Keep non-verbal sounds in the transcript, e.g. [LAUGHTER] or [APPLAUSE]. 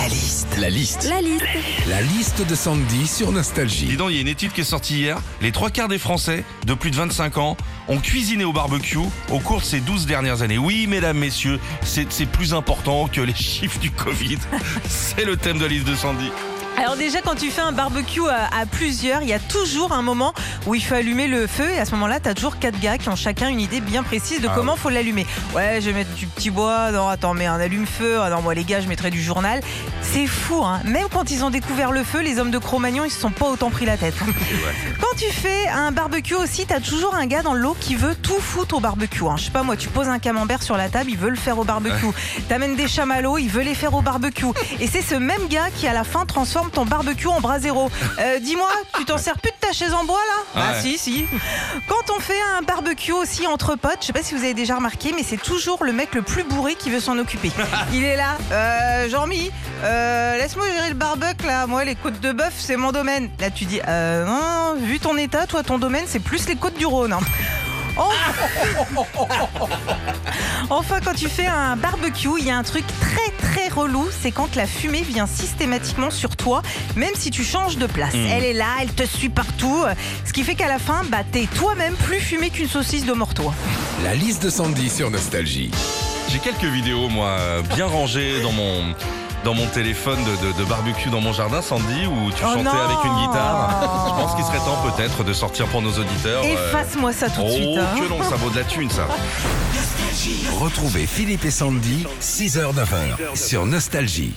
La liste. La liste. La liste. La liste de Sandy sur Dis Nostalgie. donc, il y a une étude qui est sortie hier. Les trois quarts des Français de plus de 25 ans ont cuisiné au barbecue au cours de ces 12 dernières années. Oui, mesdames, messieurs, c'est c'est plus important que les [LAUGHS] chiffres du Covid. C'est le thème de la liste de Sandy. Alors déjà, quand tu fais un barbecue à, à plusieurs, il y a toujours un moment où il faut allumer le feu. Et à ce moment-là, tu as toujours quatre gars qui ont chacun une idée bien précise de Ah comment faut l'allumer. Ouais, je vais mettre du petit bois. Non, attends, mais un allume-feu. Ah non, moi les gars, je mettrais du journal. C'est fou, hein. Même quand ils ont découvert le feu, les hommes de Cro-Magnon, ils se sont pas autant pris la tête. [LAUGHS] Quand tu fais un barbecue aussi, t'as toujours un gars dans le lot qui veut tout foutre au barbecue. hein. Je sais pas moi, tu poses un camembert sur la table, il veut le faire au barbecue. T'amènes des chamallows, il veut les faire au barbecue. Et c'est ce même gars qui à la fin transforme ton barbecue en brasero. Euh, Dis-moi, tu t'en sers plus de ta chaise en bois là Ah Ouais. si si. Quand on fait un barbecue aussi entre potes, je sais pas si vous avez déjà remarqué, mais c'est toujours le mec le plus bourré qui veut s'en occuper. [LAUGHS] Il est là, euh, Jean-Mi, euh, laisse-moi gérer le barbecue là. Moi, les côtes de bœuf, c'est mon domaine. Là, tu dis, euh, non, vu ton état, toi, ton domaine, c'est plus les côtes du Rhône. hein. Enfin- [LAUGHS] Enfin, quand tu fais un barbecue, il y a un truc très très relou, c'est quand la fumée vient systématiquement sur toi, même si tu changes de place. Elle est là, elle te suit partout, ce qui fait qu'à la fin, bah, t'es toi-même plus fumé qu'une saucisse de morteau. La liste de Sandy sur Nostalgie. J'ai quelques vidéos, moi, euh, bien rangées dans mon, dans mon téléphone de, de- de barbecue dans mon jardin, Sandy, où tu Oh chantais non avec une guitare. Je pense qu'il serait temps peut-être de sortir pour nos auditeurs. euh, Efface-moi ça tout de Oh suite. hein. que non, ça vaut de la thune, ça. Retrouvez Philippe et Sandy, 6h-9h sur Nostalgie.